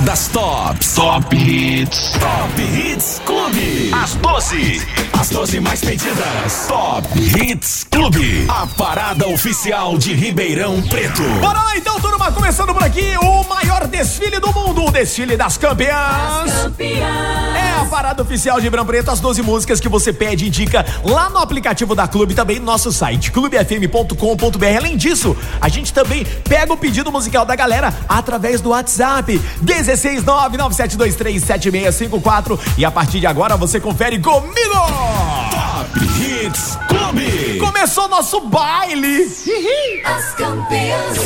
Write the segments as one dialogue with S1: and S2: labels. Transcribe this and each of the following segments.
S1: Baladas Tops. Top Hits. Top Hits Clube. As 12. As 12 mais pedidas. Top Hits Clube. A parada oficial de Ribeirão Preto.
S2: Bora lá então, turma, começando por aqui o maior desfile do mundo, o desfile das campeãs.
S3: Campeã.
S2: É a parada oficial de Ribeirão Preto, as 12 músicas que você pede e indica lá no aplicativo da Clube, também no nosso site, clubefm.com.br. Além disso, a gente também pega o pedido musical da galera através do WhatsApp, 16997237654 e a partir de agora você confere comigo.
S1: Top Hits Clube.
S2: Começou nosso baile.
S3: As campeãs.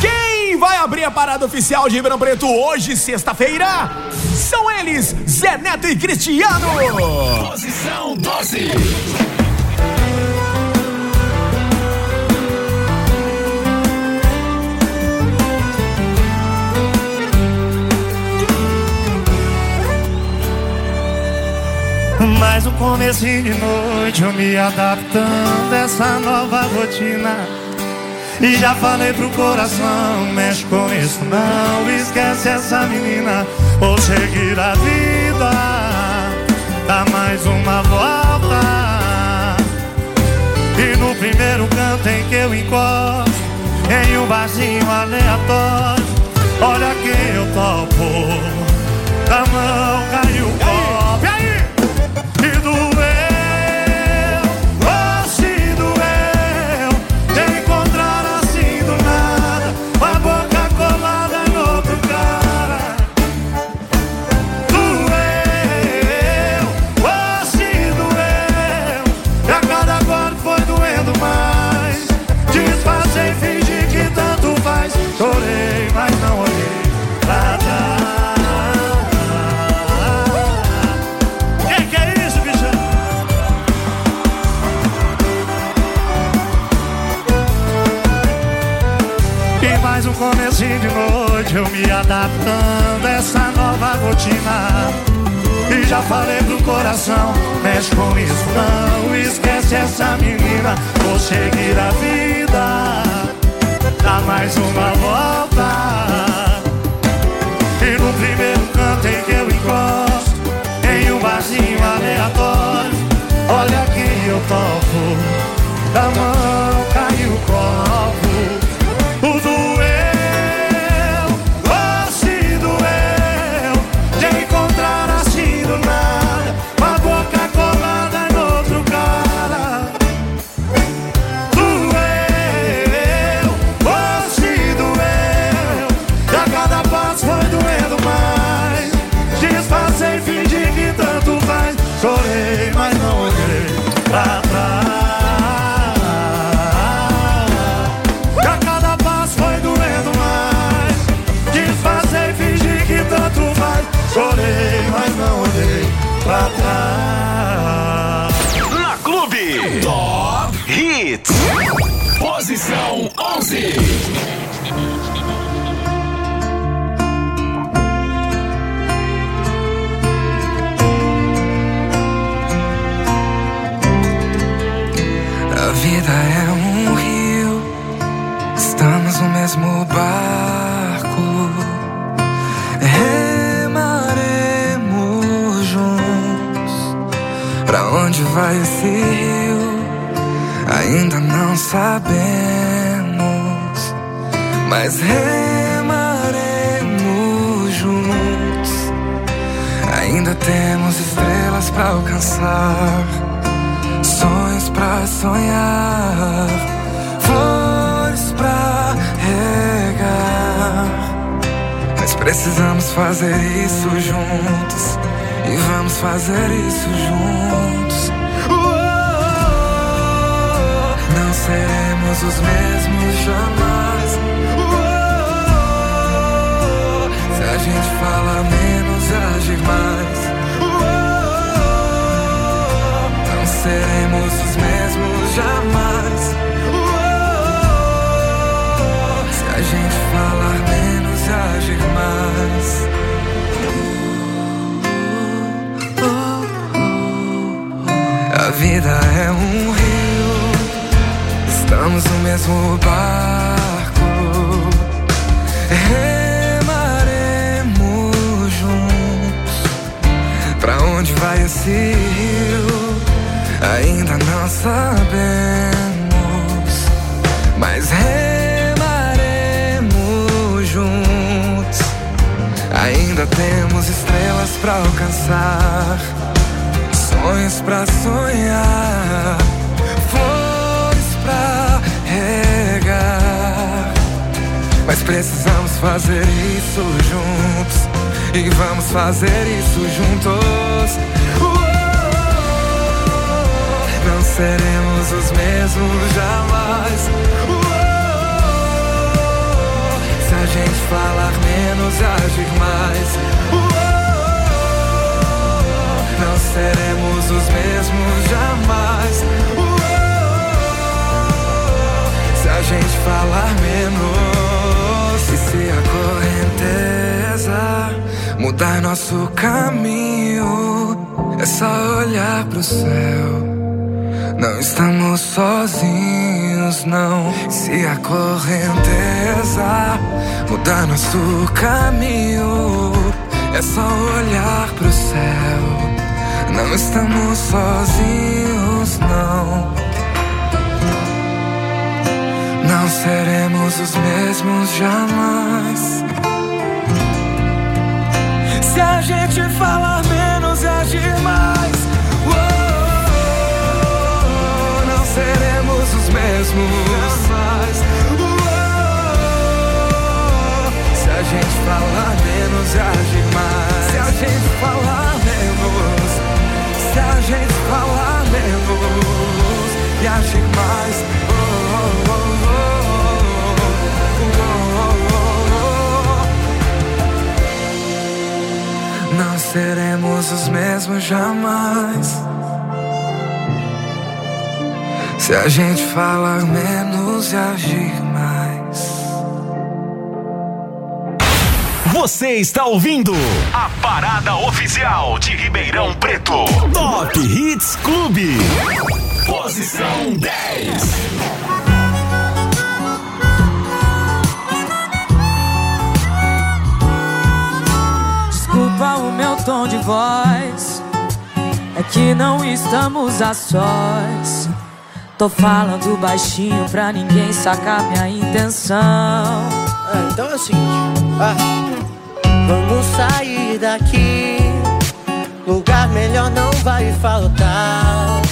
S2: Quem vai abrir a parada oficial de Ribeirão Preto hoje, sexta-feira? São eles, Zé Neto e Cristiano.
S1: Posição 12.
S4: Mais um comecinho de noite, eu me adaptando a essa nova rotina. E já falei pro coração, mexe com isso não, esquece essa menina. Vou seguir a vida, dá mais uma volta. E no primeiro canto em que eu encosto, em um barzinho aleatório, olha quem eu topo. Da mão caiu o Eu me adaptando a essa nova rotina. E já falei pro coração Mexe com isso não Esquece essa menina. Vou seguir a vida Dá mais uma volta. E no primeiro canto em que eu encosto Em um barzinho aleatório Olha quem eu topo Da mão caiu o copo
S5: precisamos fazer isso juntos e vamos fazer isso juntos. Não seremos os mesmos jamais. Se a gente fala menos e agir mais. Não seremos os mesmos jamais. Se a gente reagir A vida é um rio, estamos no mesmo barco. Remaremos juntos. Pra onde vai esse rio? Ainda não sabemos, mas. É Ainda temos estrelas pra alcançar, sonhos pra sonhar, flores pra regar. Mas precisamos fazer isso juntos. E vamos fazer isso juntos. Não seremos os mesmos jamais. Gente falar menos agir mais. Não seremos os mesmos jamais. Se a gente falar menos e se a correnteza mudar nosso caminho. É só olhar pro céu. Não estamos sozinhos, não. Se a correnteza mudar nosso caminho, é só olhar pro céu. Não estamos sozinhos, não. Não seremos os mesmos jamais. Se a gente falar menos e agir mais, uou, não seremos os mesmos mais. Uou, se a gente falar menos e agir mais, se a gente falar menos, se a gente falar menos e agir mais. Oh, oh, oh, Não seremos os mesmos jamais. Se a gente falar menos e agir mais.
S1: Você está ouvindo a parada oficial de Ribeirão Preto. Top Hits Clube. Posição 10.
S6: Desculpa o meu tom de voz. É que não estamos a sós. Tô falando baixinho pra ninguém sacar minha intenção.
S7: Ah, então é o seguinte, ah, vamos sair daqui. Lugar melhor não vai faltar.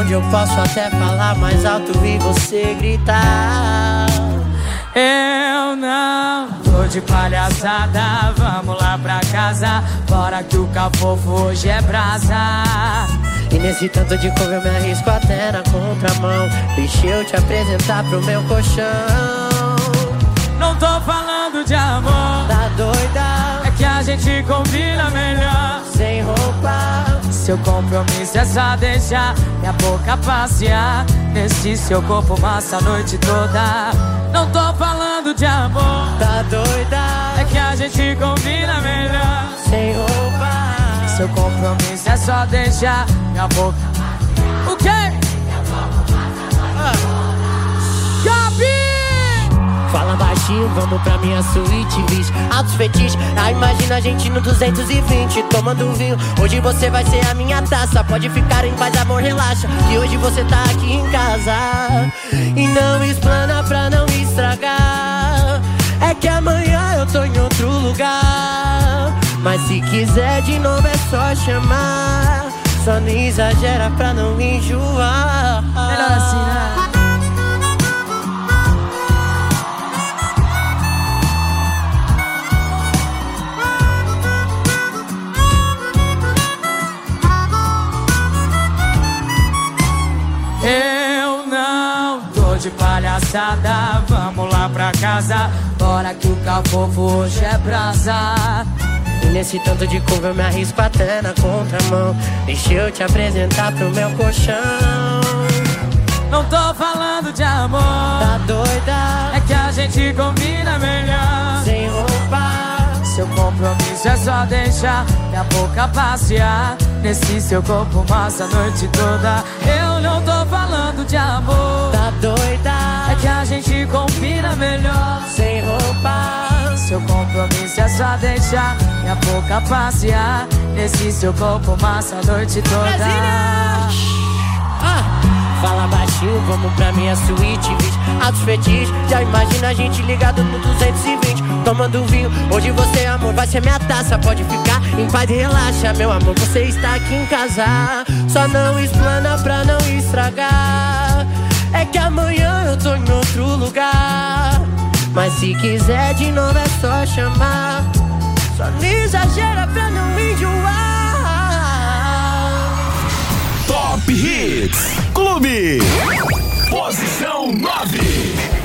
S7: Onde eu posso até falar mais alto e você gritar.
S6: Eu não tô de palhaçada, vamos lá pra casa. Bora que o cafofo hoje é brasa.
S7: E nesse tanto de couve eu me arrisco até na contramão. Deixa eu te apresentar pro meu colchão.
S6: Não tô falando de amor,
S7: Tá doida?
S6: é que a gente combina melhor.
S7: Sem roupa.
S6: Seu compromisso é só deixar minha boca passear Nesse seu corpo massa a noite toda Não tô falando de amor
S7: Tá doida?
S6: É que a gente combina melhor
S7: Sem roupa.
S6: Seu compromisso é só deixar minha boca
S7: Fala baixinho, vamos pra minha suíte, bicho Altos fetiches, ah, imagina a gente no 220 Tomando vinho, hoje você vai ser a minha taça Pode ficar em paz, amor, relaxa. Que hoje você tá aqui em casa. E não explana pra não estragar. É que amanhã eu tô em outro lugar. Mas se quiser de novo é só chamar. Só não exagera pra não enjoar.
S6: Melhor assim, né? Palhaçada, vamos lá pra casa. Bora que o cafofo hoje é brasa.
S7: E nesse tanto de curva eu me arrisco até na contramão Deixa eu te apresentar pro meu colchão
S6: Não tô falando de amor,
S7: Tá doida?
S6: é que a gente combina melhor.
S7: Sem roupa
S6: Seu compromisso é só deixar minha boca passear Nesse seu corpo massa a noite toda Eu não tô falando de amor
S7: Tá doida?
S6: É que a gente combina melhor
S7: sem roupa.
S6: Seu compromisso é só deixar minha boca passear nesse seu corpo massa a noite toda.
S7: Ah, fala baixinho, vamos pra minha suíte, bicho. Altos fetiches, já imagina a gente ligado no 220, tomando vinho. Hoje você, amor, vai ser minha taça. Pode ficar em paz e relaxa, meu amor. Você está aqui em casa, só não explana pra não estragar. É que amanhã eu tô em outro lugar. Mas se quiser de novo é só chamar. Só não exagera pra não enjoar.
S1: Top Hits Clube. Posição 9.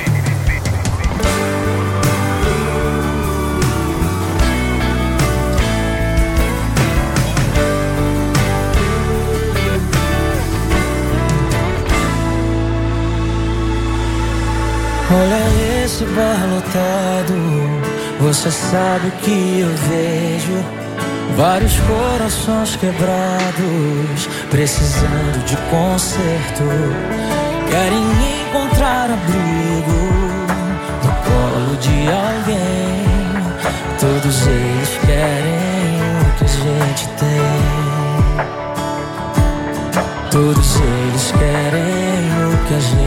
S8: Olha esse bar lotado, você sabe o que eu vejo. Vários corações quebrados, precisando de conserto. Querem encontrar abrigo no colo de alguém. Todos eles querem o que a gente tem. Todos eles querem o que a gente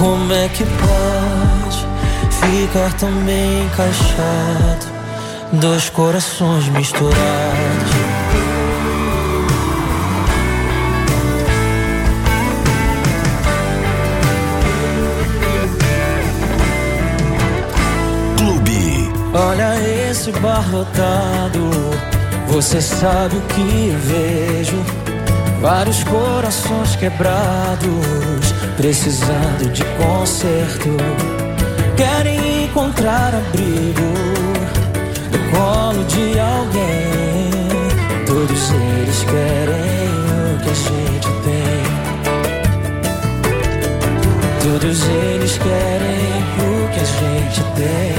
S8: Como é que pode? ficar tão bem encaixado. Dois corações misturados.
S1: Clube.
S8: Olha esse bar lotado. Você sabe o que eu vejo. Vários corações quebrados, precisando de conserto querem encontrar abrigo no colo de alguém. Todos eles querem o que a gente tem. Todos eles querem o que a gente tem.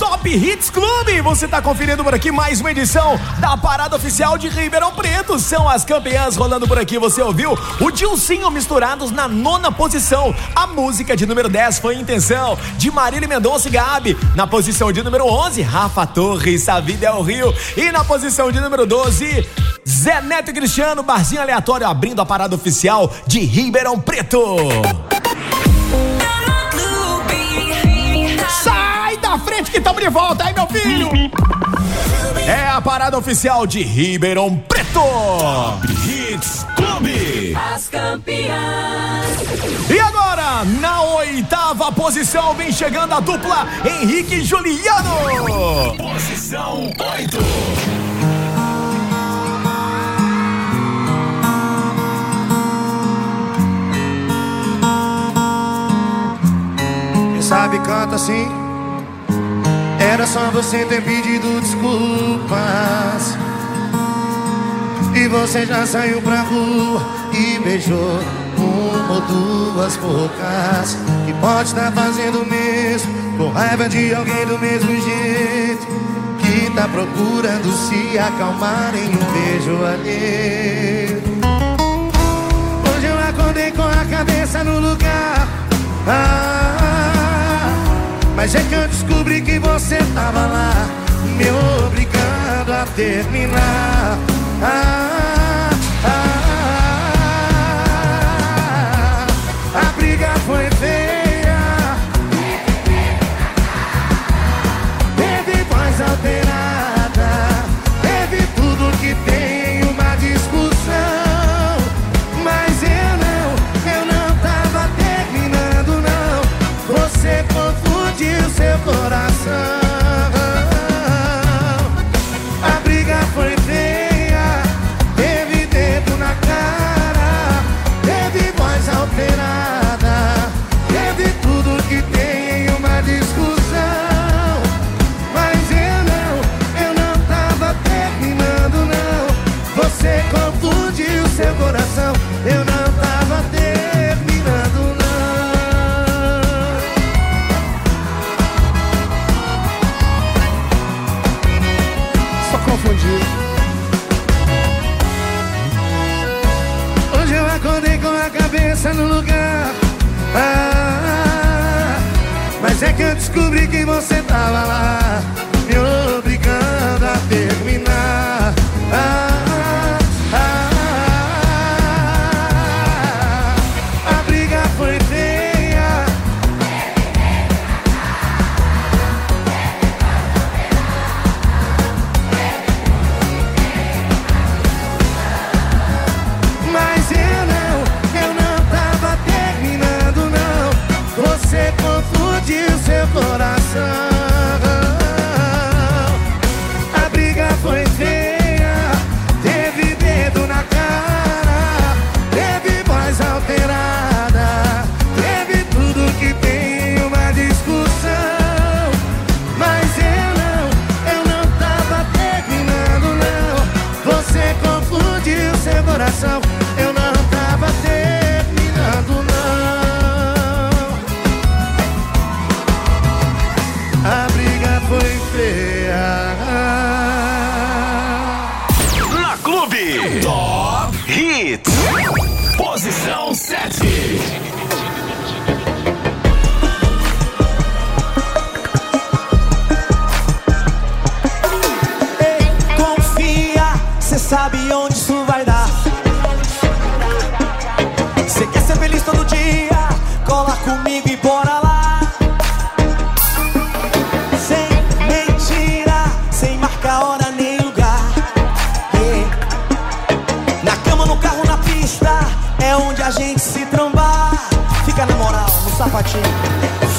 S2: Top Hits Clube. Você tá conferindo por aqui mais uma edição da Parada Oficial de Ribeirão Preto. São as campeãs rolando por aqui. Você ouviu o Dilcinho misturados na nona posição. A música de número 10 foi Intenção, de Marília Mendonça e Gabi. Na posição de número 11, Rafa Torres, A Vida é o Rio. E na posição de número 12, Zé Neto e Cristiano, Barzinho Aleatório abrindo a Parada Oficial de Ribeirão Preto. gente que estamos de volta, aí meu filho! É a parada oficial de Ribeirão Preto!
S1: Top Hits Clube!
S3: As campeãs!
S2: E agora, na oitava posição, vem chegando a dupla Henrique e Juliano!
S1: Posição 8!
S9: sabe, canta assim. Era só você ter pedido desculpas. E você já saiu pra rua e beijou Uma ou duas bocas. Que pode estar fazendo mesmo Com raiva de alguém do mesmo jeito. Que tá procurando se acalmar em um beijo alheio. Hoje eu acordei com a cabeça no lugar. Ah, mas é que eu descobri que você tava lá, me obrigando a terminar. Ah, Tá no lugar. Ah, mas é que eu descobri que você tava lá. Apache.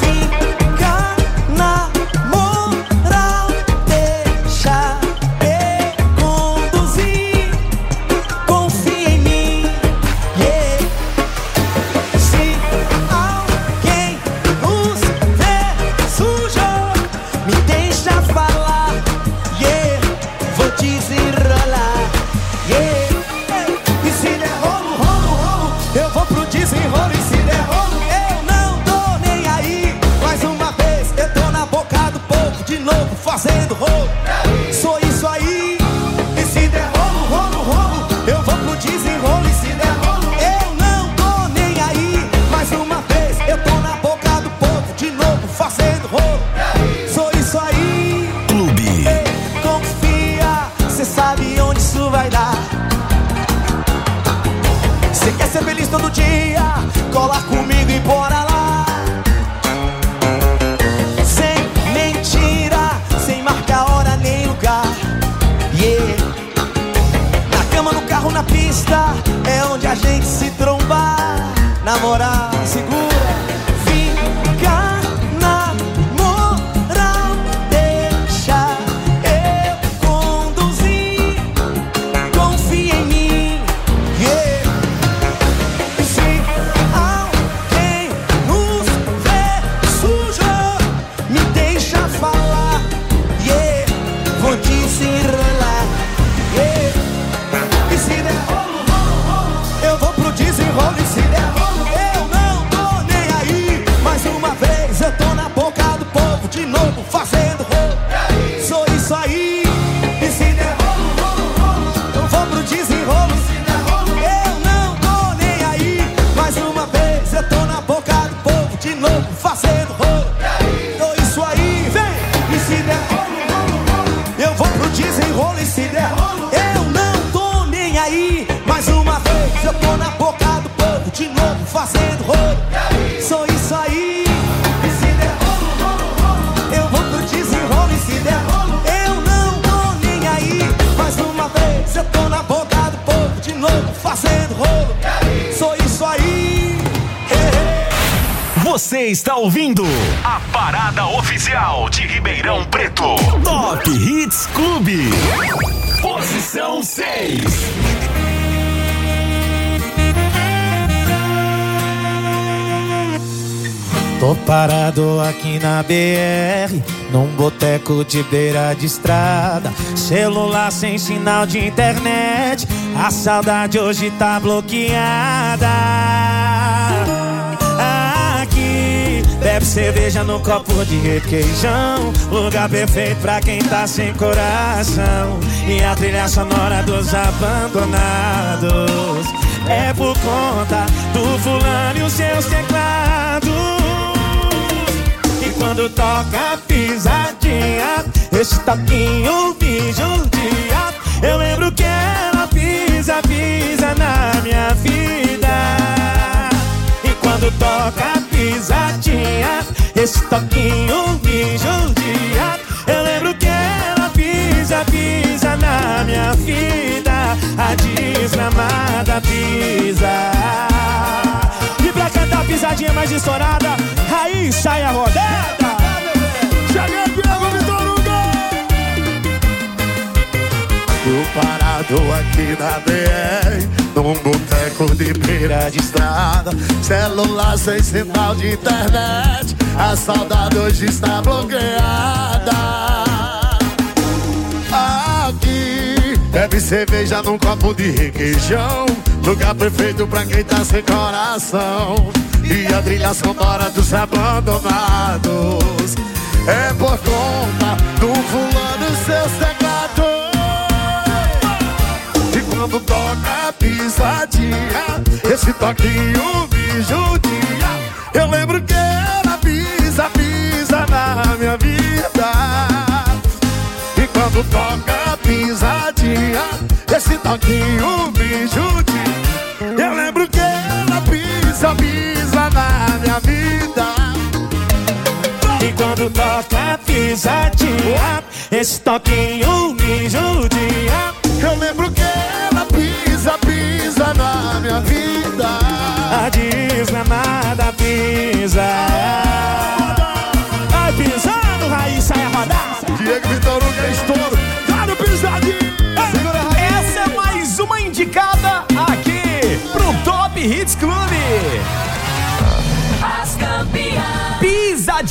S1: namorar. Clube. Posição 6.
S10: Tô parado aqui na BR, num boteco de beira de estrada. Celular sem sinal de internet, a saudade hoje tá bloqueada. Bebe cerveja no copo de requeijão. Lugar perfeito pra quem tá sem coração. E a trilha sonora dos abandonados. É por conta do fulano e os seus teclados. E quando toca pisadinha, esse toquinho me judia. Eu lembro que ela pisa, pisa na minha vida. E quando toca a pisadinha, esse toquinho me judia. Eu lembro que ela pisa, pisa na minha vida. A desgramada pisa. E pra cantar a pisadinha mais estourada, aí sai a rodada. Cheguei, Diego Vitor Tô parado aqui na BR, num boteco de beira de estrada. Celular sem sinal de internet, a saudade hoje está bloqueada. Aqui, bebe cerveja num copo de requeijão. Lugar perfeito pra quem tá sem coração. E a trilha sonora dos abandonados. É por conta do fulano e seus quando toca pisadinha, esse toquinho me judia. Eu lembro que ela pisa, pisa na minha vida. E quando toca pisadinha, esse toquinho me judia. Eu lembro que ela pisa, pisa na minha vida. E quando toca pisadinha, esse toquinho me judia. Eu lembro que pisa na minha vida. A desgramada pisa. Vai pisando, Raíssa é rodada. Diego Vitor Hugo é estouro. Tá no pisadinho.
S2: Essa é mais uma indicada aqui pro Top Hits Clube.
S3: As campeãs.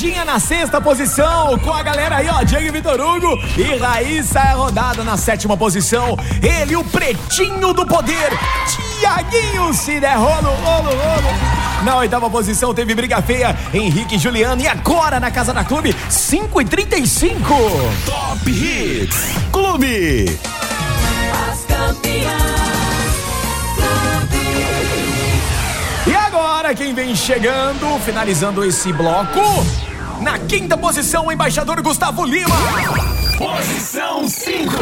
S2: Pisadinha na sexta posição, com a galera aí, ó, Diego Vitor Hugo e Raíssa é rodada na sétima posição. Ele, o pretinho do poder, Tiaguinho, se der rolo, rolo, rolo. Na oitava posição teve briga feia, Henrique e Juliano. E agora na casa da clube, 5 e 35
S1: Top Hits Clube.
S3: As campeãs.
S2: E agora quem vem chegando, finalizando esse bloco, na quinta posição, o embaixador Gustavo Lima.
S1: Posição 5.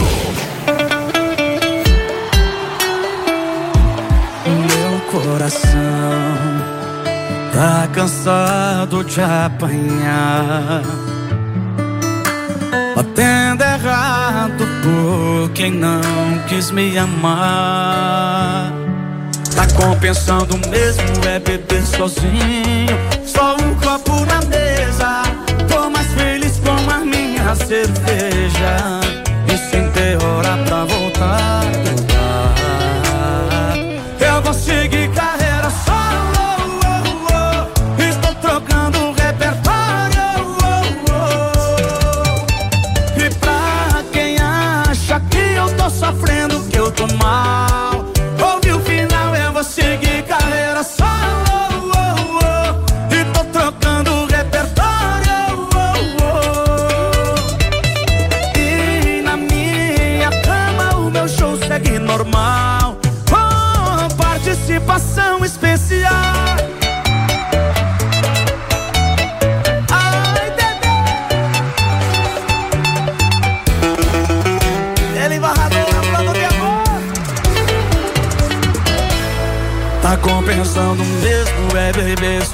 S10: Meu coração tá cansado de apanhar. Batendo errado por quem não quis me amar. Tá compensando mesmo é beber sozinho. Só um copo na mesa. A minha cerveja.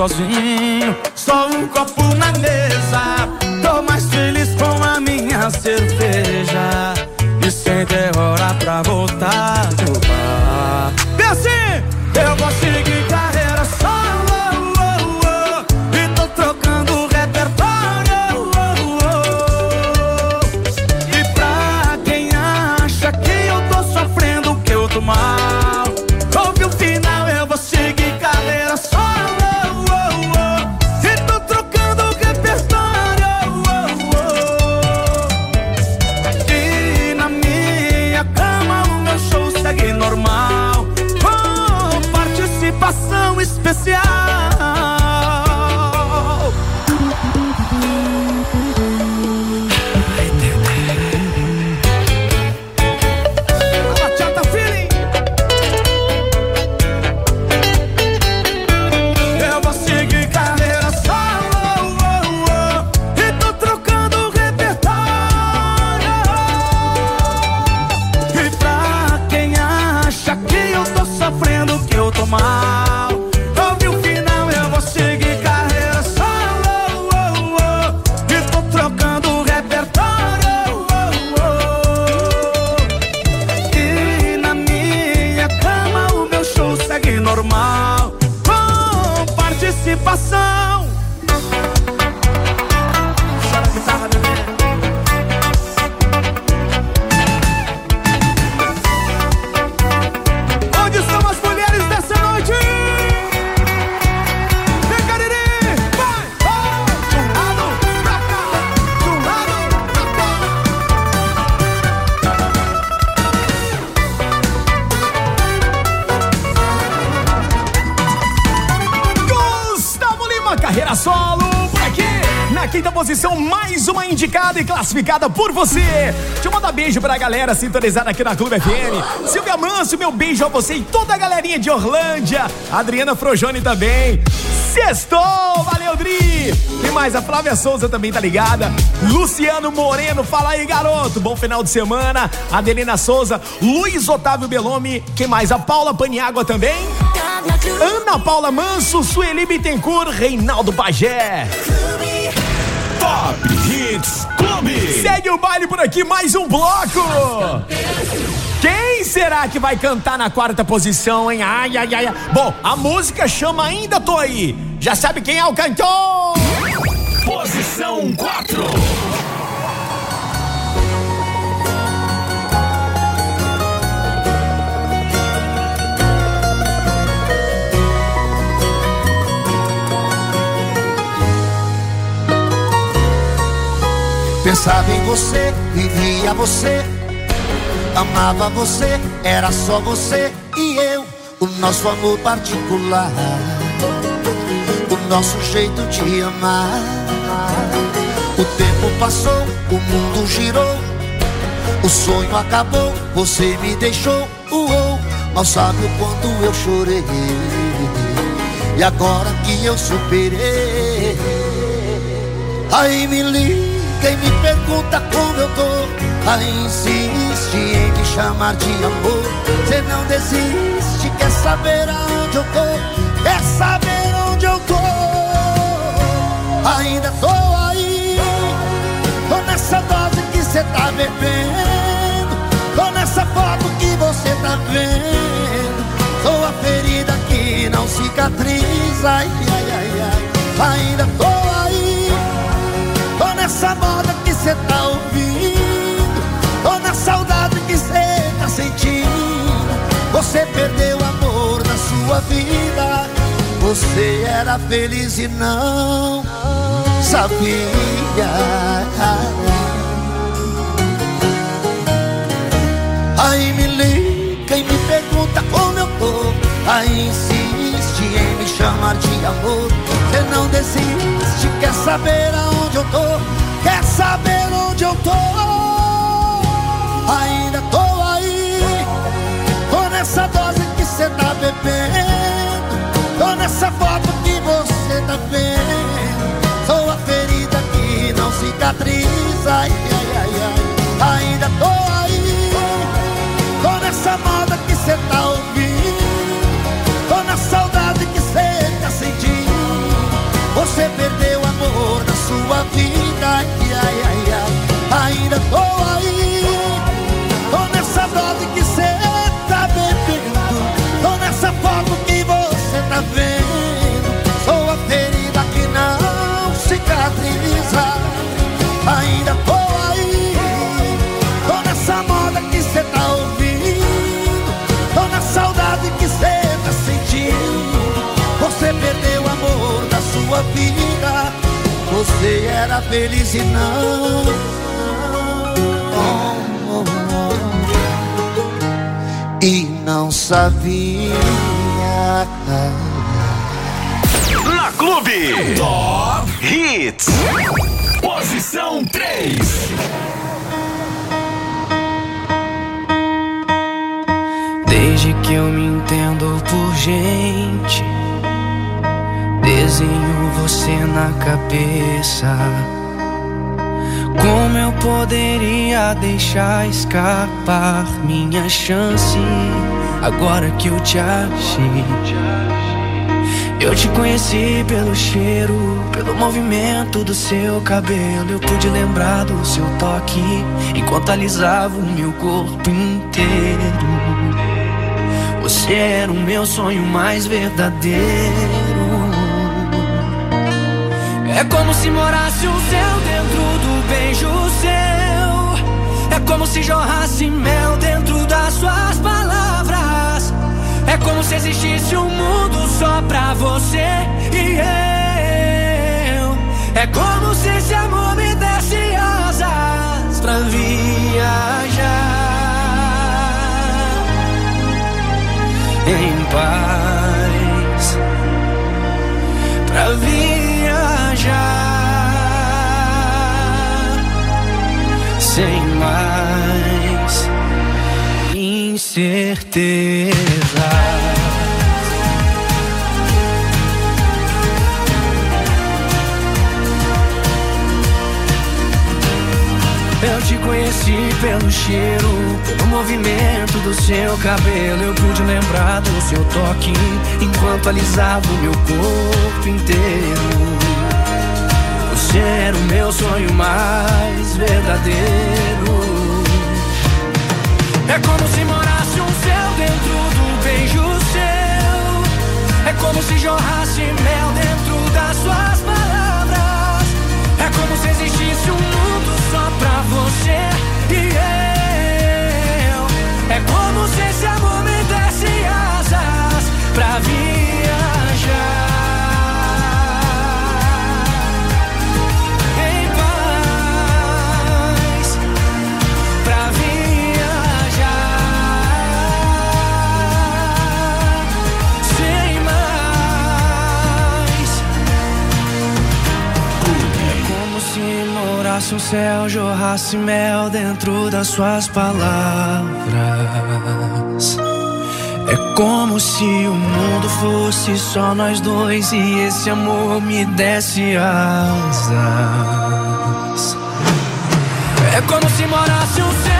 S11: Sozinho.
S2: Classificada por você. Deixa eu mandar beijo pra galera sintonizada aqui na Clube FM. Silvia Manso, meu beijo a você e toda a galerinha de Orlândia. Adriana Frojone também. Sextou, valeu, Dri. Tem mais, a Flávia Souza também tá ligada. Luciano Moreno, fala aí, garoto. Bom final de semana. Adelina Souza, Luiz Otávio Belome. Quem mais? A Paula Paniágua também. Ana Paula Manso, Sueli Bittencourt, Reinaldo Pajé.
S1: Top Hits Clube.
S2: Segue o baile por aqui, mais um bloco. Quem será que vai cantar na quarta posição, hein? Ai, ai, ai. Bom, a música chama Ainda Tô Aí. Já sabe quem é o cantor?
S1: Posição 4.
S12: Pensava em você, vivia você, amava você, era só você e eu, o nosso amor particular, o nosso jeito de amar. O tempo passou, o mundo girou, o sonho acabou, você me deixou, uou, mal sabe o quanto eu chorei. E agora que eu superei, aí me liga e me pergunta como eu tô. Aí insiste em me chamar de amor. Você não desiste, quer saber aonde eu tô? Quer saber onde eu tô? Ainda tô aí, tô nessa dose que você tá bebendo, tô nessa foto que você tá vendo. Sou a ferida que não cicatriza, ai, ai, ai, ai. Ainda tô aí, nessa moda que cê tá ouvindo, tô na saudade que cê tá sentindo. Você perdeu amor na sua vida, você era feliz e não sabia. Aí me liga e me pergunta como eu tô. Aí insiste em me chamar de amor. Você não desiste, quer saber aonde eu tô? Quer saber onde eu tô? Ainda tô aí, tô nessa dose que cê tá bebendo. Tô nessa foto que você tá vendo. Sou a ferida que não cicatriza. Ai, ai, ai, ai. Ainda tô aí, tô nessa moda que cê tá ouvindo. Você perdeu o amor da sua vida. Ai, ai, ai, ai. Ainda tô aí Tô nessa dose que você tá bebendo. Tô nessa foto que você tá vendo. Você era feliz e não. Oh, oh, oh. E não sabia.
S1: Na Clube. Top Hits. Posição 3.
S8: Desde que eu me entendo por gente, desenho você na cabeça. Como eu poderia deixar escapar minha chance agora que eu te achei? Eu te conheci pelo cheiro, pelo movimento do seu cabelo. Eu pude lembrar do seu toque enquanto alisava o meu corpo inteiro. Você era o meu sonho mais verdadeiro. É como se morasse o céu dentro do beijo seu. É como se jorrasse mel dentro das suas palavras. É como se existisse um mundo só pra você e eu. É como se esse amor me desse asas pra viajar. em paz sem mais incerteza. Eu te conheci pelo cheiro, pelo movimento do seu cabelo. Eu pude lembrar do seu toque enquanto alisava o meu corpo inteiro. Era o meu sonho mais verdadeiro. É como se morasse um céu dentro do beijo seu. É como se jorrasse mel dentro das suas palavras. É como se existisse um mundo só pra você e eu. É como se esse amor me desse asas pra viajar. Céu, jorrasse mel dentro das suas palavras. É como se o mundo fosse só nós dois e esse amor me desse asas. É como se morasse um céu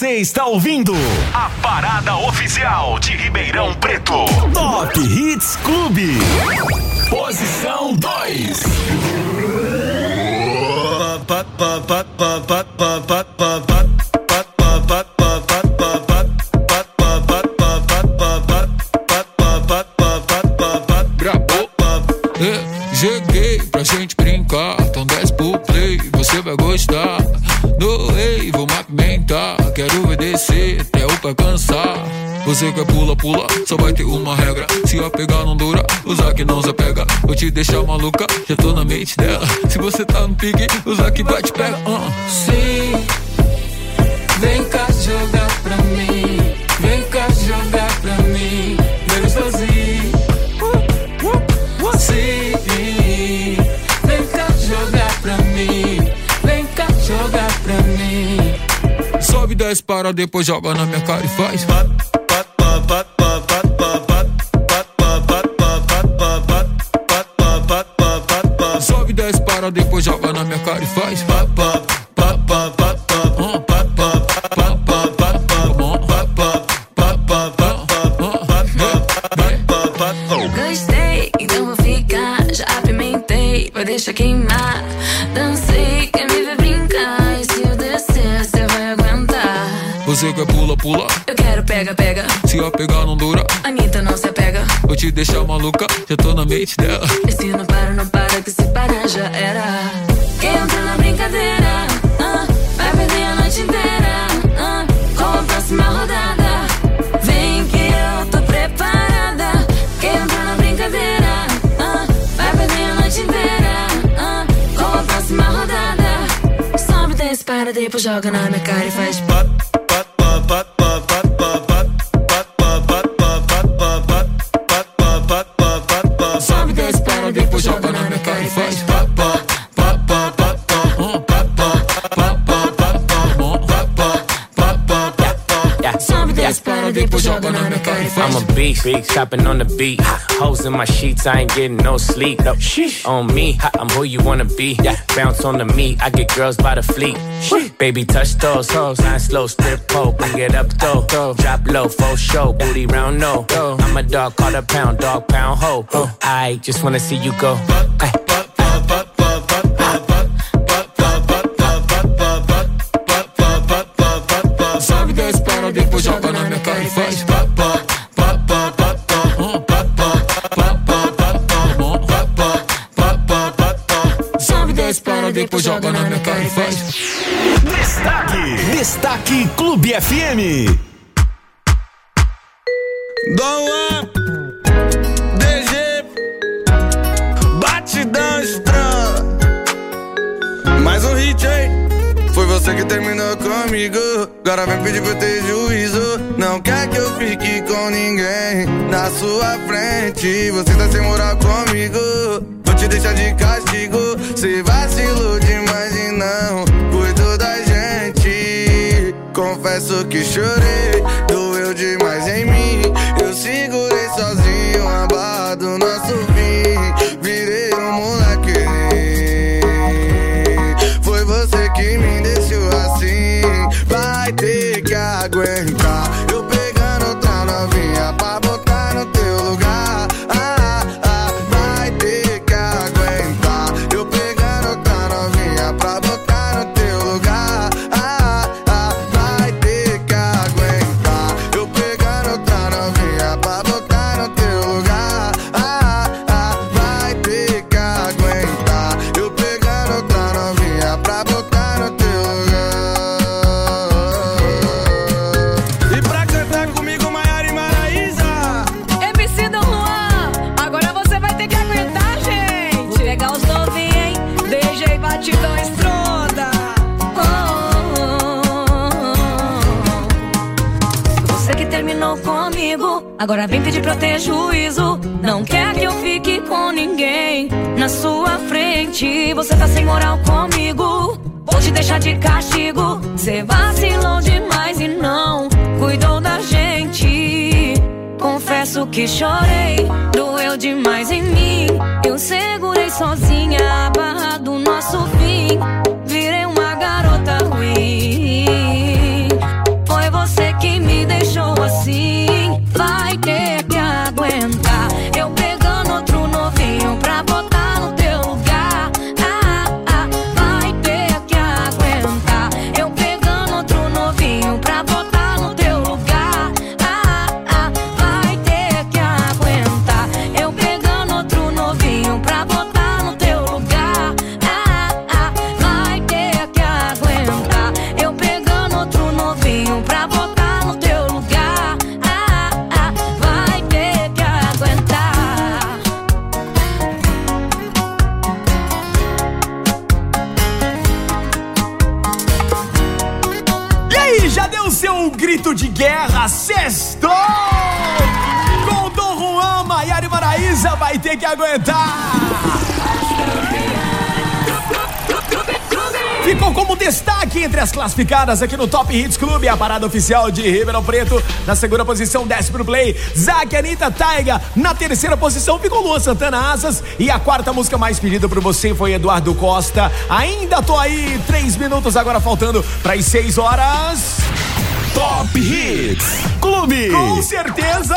S8: Você
S1: está ouvindo a parada oficial de Ribeirão Preto. Top Hits Clube. Posição 2.
S13: Gravou. É, joguei pra gente brincar. Você quer pula, pula, só vai ter uma regra. Se eu pegar, não dura, usar que não se pega. Vou te deixar maluca, já tô na mente dela. Se você tá no pique, usar que vai te pega. Uh.
S14: Sim, vem cá jogar pra mim. Vem cá jogar pra mim. Bem gostosinho. Sim, vem cá jogar pra mim. Vem cá jogar pra mim.
S13: Sobe, desce, para, depois joga na minha cara e faz. Joga na minha cara e faz.
S3: Gostei, então vou ficar. Já apimentei, vai deixar queimar. Dancei, quer me ver brincar. E se eu descer, você vai aguentar.
S13: Você quer pula, pula.
S3: Eu quero pega, pega.
S13: Se eu pegar, não dura.
S3: Anitta, não se apega.
S13: Vou te deixar maluca, já tô na mente dela.
S3: E se não para, não para, que se parar já era. Para, depois joga na minha cara
S15: beast, chopping on the beat. Hoes in my sheets, I ain't getting no sleep. No, on me, I'm who you wanna be. Bounce on the meat, I get girls by the fleet. Baby, touch those hoes, nine slow, strip pole, bring it up though. Drop low, full show, booty round no. I'm a dog, call a pound, dog pound ho. I just wanna see you go. Ay.
S13: Depois joga na minha cara e faz.
S1: Destaque, Destaque Clube FM.
S16: Dom DG, batidão estrela. Mais um hit, hein? Foi você que terminou comigo. Agora vem pedir pra eu ter juízo. Não quer que eu fique com ninguém na sua frente. Você tá sem moral comigo. Vou te deixar de castigo. Cê vacilou demais e não cuidou da gente. Confesso que chorei,
S6: agora
S3: vem pedir pra eu ter juízo. Não quer que eu fique com ninguém na sua frente. Você tá sem moral comigo, vou te deixar de castigo. Você vacilou demais e não cuidou da gente. Confesso que chorei, doeu demais em mim. Eu segurei sozinha a barra do nosso fim. Virei uma garota ruim. Foi você que me deixou assim. Vai ter que aguentar!
S2: Ficou como destaque entre as classificadas aqui no Top Hits Clube, a parada oficial de Ribeirão Preto. Na segunda posição, décimo play, Zack Anitta Taiga. Na terceira posição, ficou Luan Santana Asas. E a quarta música mais pedida por você foi Eduardo Costa. Ainda tô aí, três minutos agora faltando para as seis horas.
S1: Top Hits Clube.
S2: Com certeza.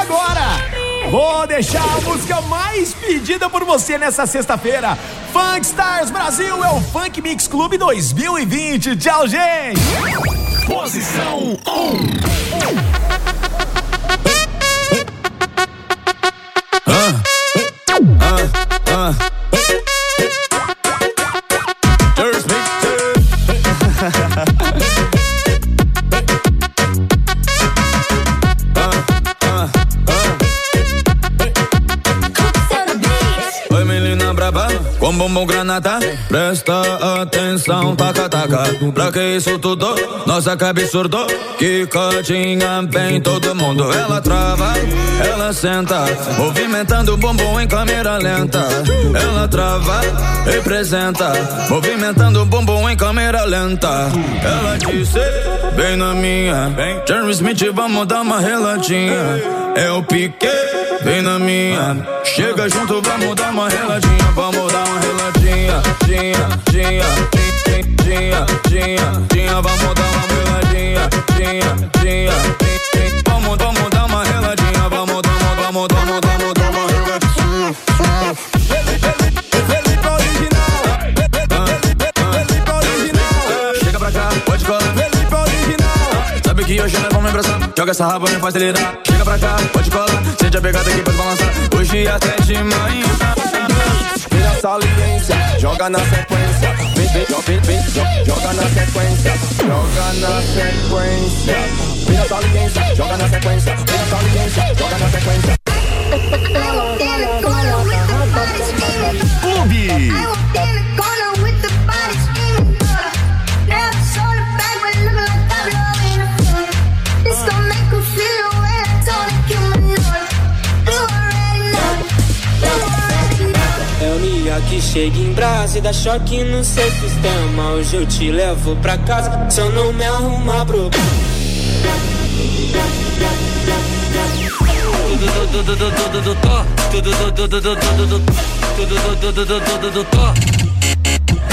S2: Agora. Vou deixar a música mais pedida por você nessa sexta-feira. Funk Stars Brasil é o Funk Mix Clube 2020. Tchau, gente!
S1: Posição 1.
S17: Oi com bumbum granada. Presta atenção, taca, taca. Pra que isso tudo? Nossa que absurdo Que cotinha bem todo mundo. Ela trava, ela senta. Movimentando o bumbum em câmera lenta. Ela trava, representa. Movimentando o bumbum em câmera lenta. Ela disse, bem na minha. Jeremy Smith, vamos dar uma reladinha É o pique, vem na minha. Chega junto, vamos dar uma reladinha, vamos dar uma reladinha, tinha, tinha, tinha, tinha, tinha, vamos dar uma reladinha, tinha, tinha, tinha, vamos, vamos dar uma reladinha, vamos, vamos, vamos, vamos, que hoje nós vamos abraçar, joga essa raba, me faz delirar. Chega pra cá, pode colar, sente a pegada aqui, pode balançar. Hoje até de manhã.
S18: Vira saliência, joga na sequência. Vem, vem, vem, vem, jo- joga na sequência. Joga na sequência. Vira saliência, joga na sequência. Vira saliência, joga na sequência.
S1: Clube.
S19: Chega em brasa e dá choque no seu sistema. Hoje eu te levo pra casa se eu não me arrumar problema.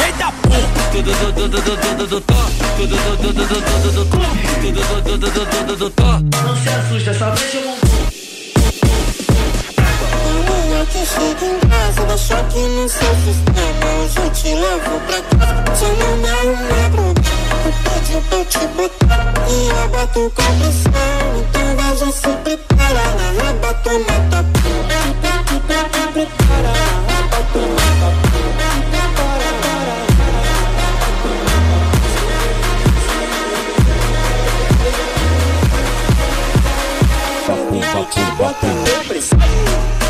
S2: Eita
S19: Não se assusta, só vejo
S20: Chega em casa Dá choque no seu sistema. Hoje eu te levo pra casa Se não é um problema, o pede pra eu te botar E eu boto com pressão. Então vai já se prepara Na raba toma tapa Prepara, prepara Na raba toma tá tapa Batum, batum, batum.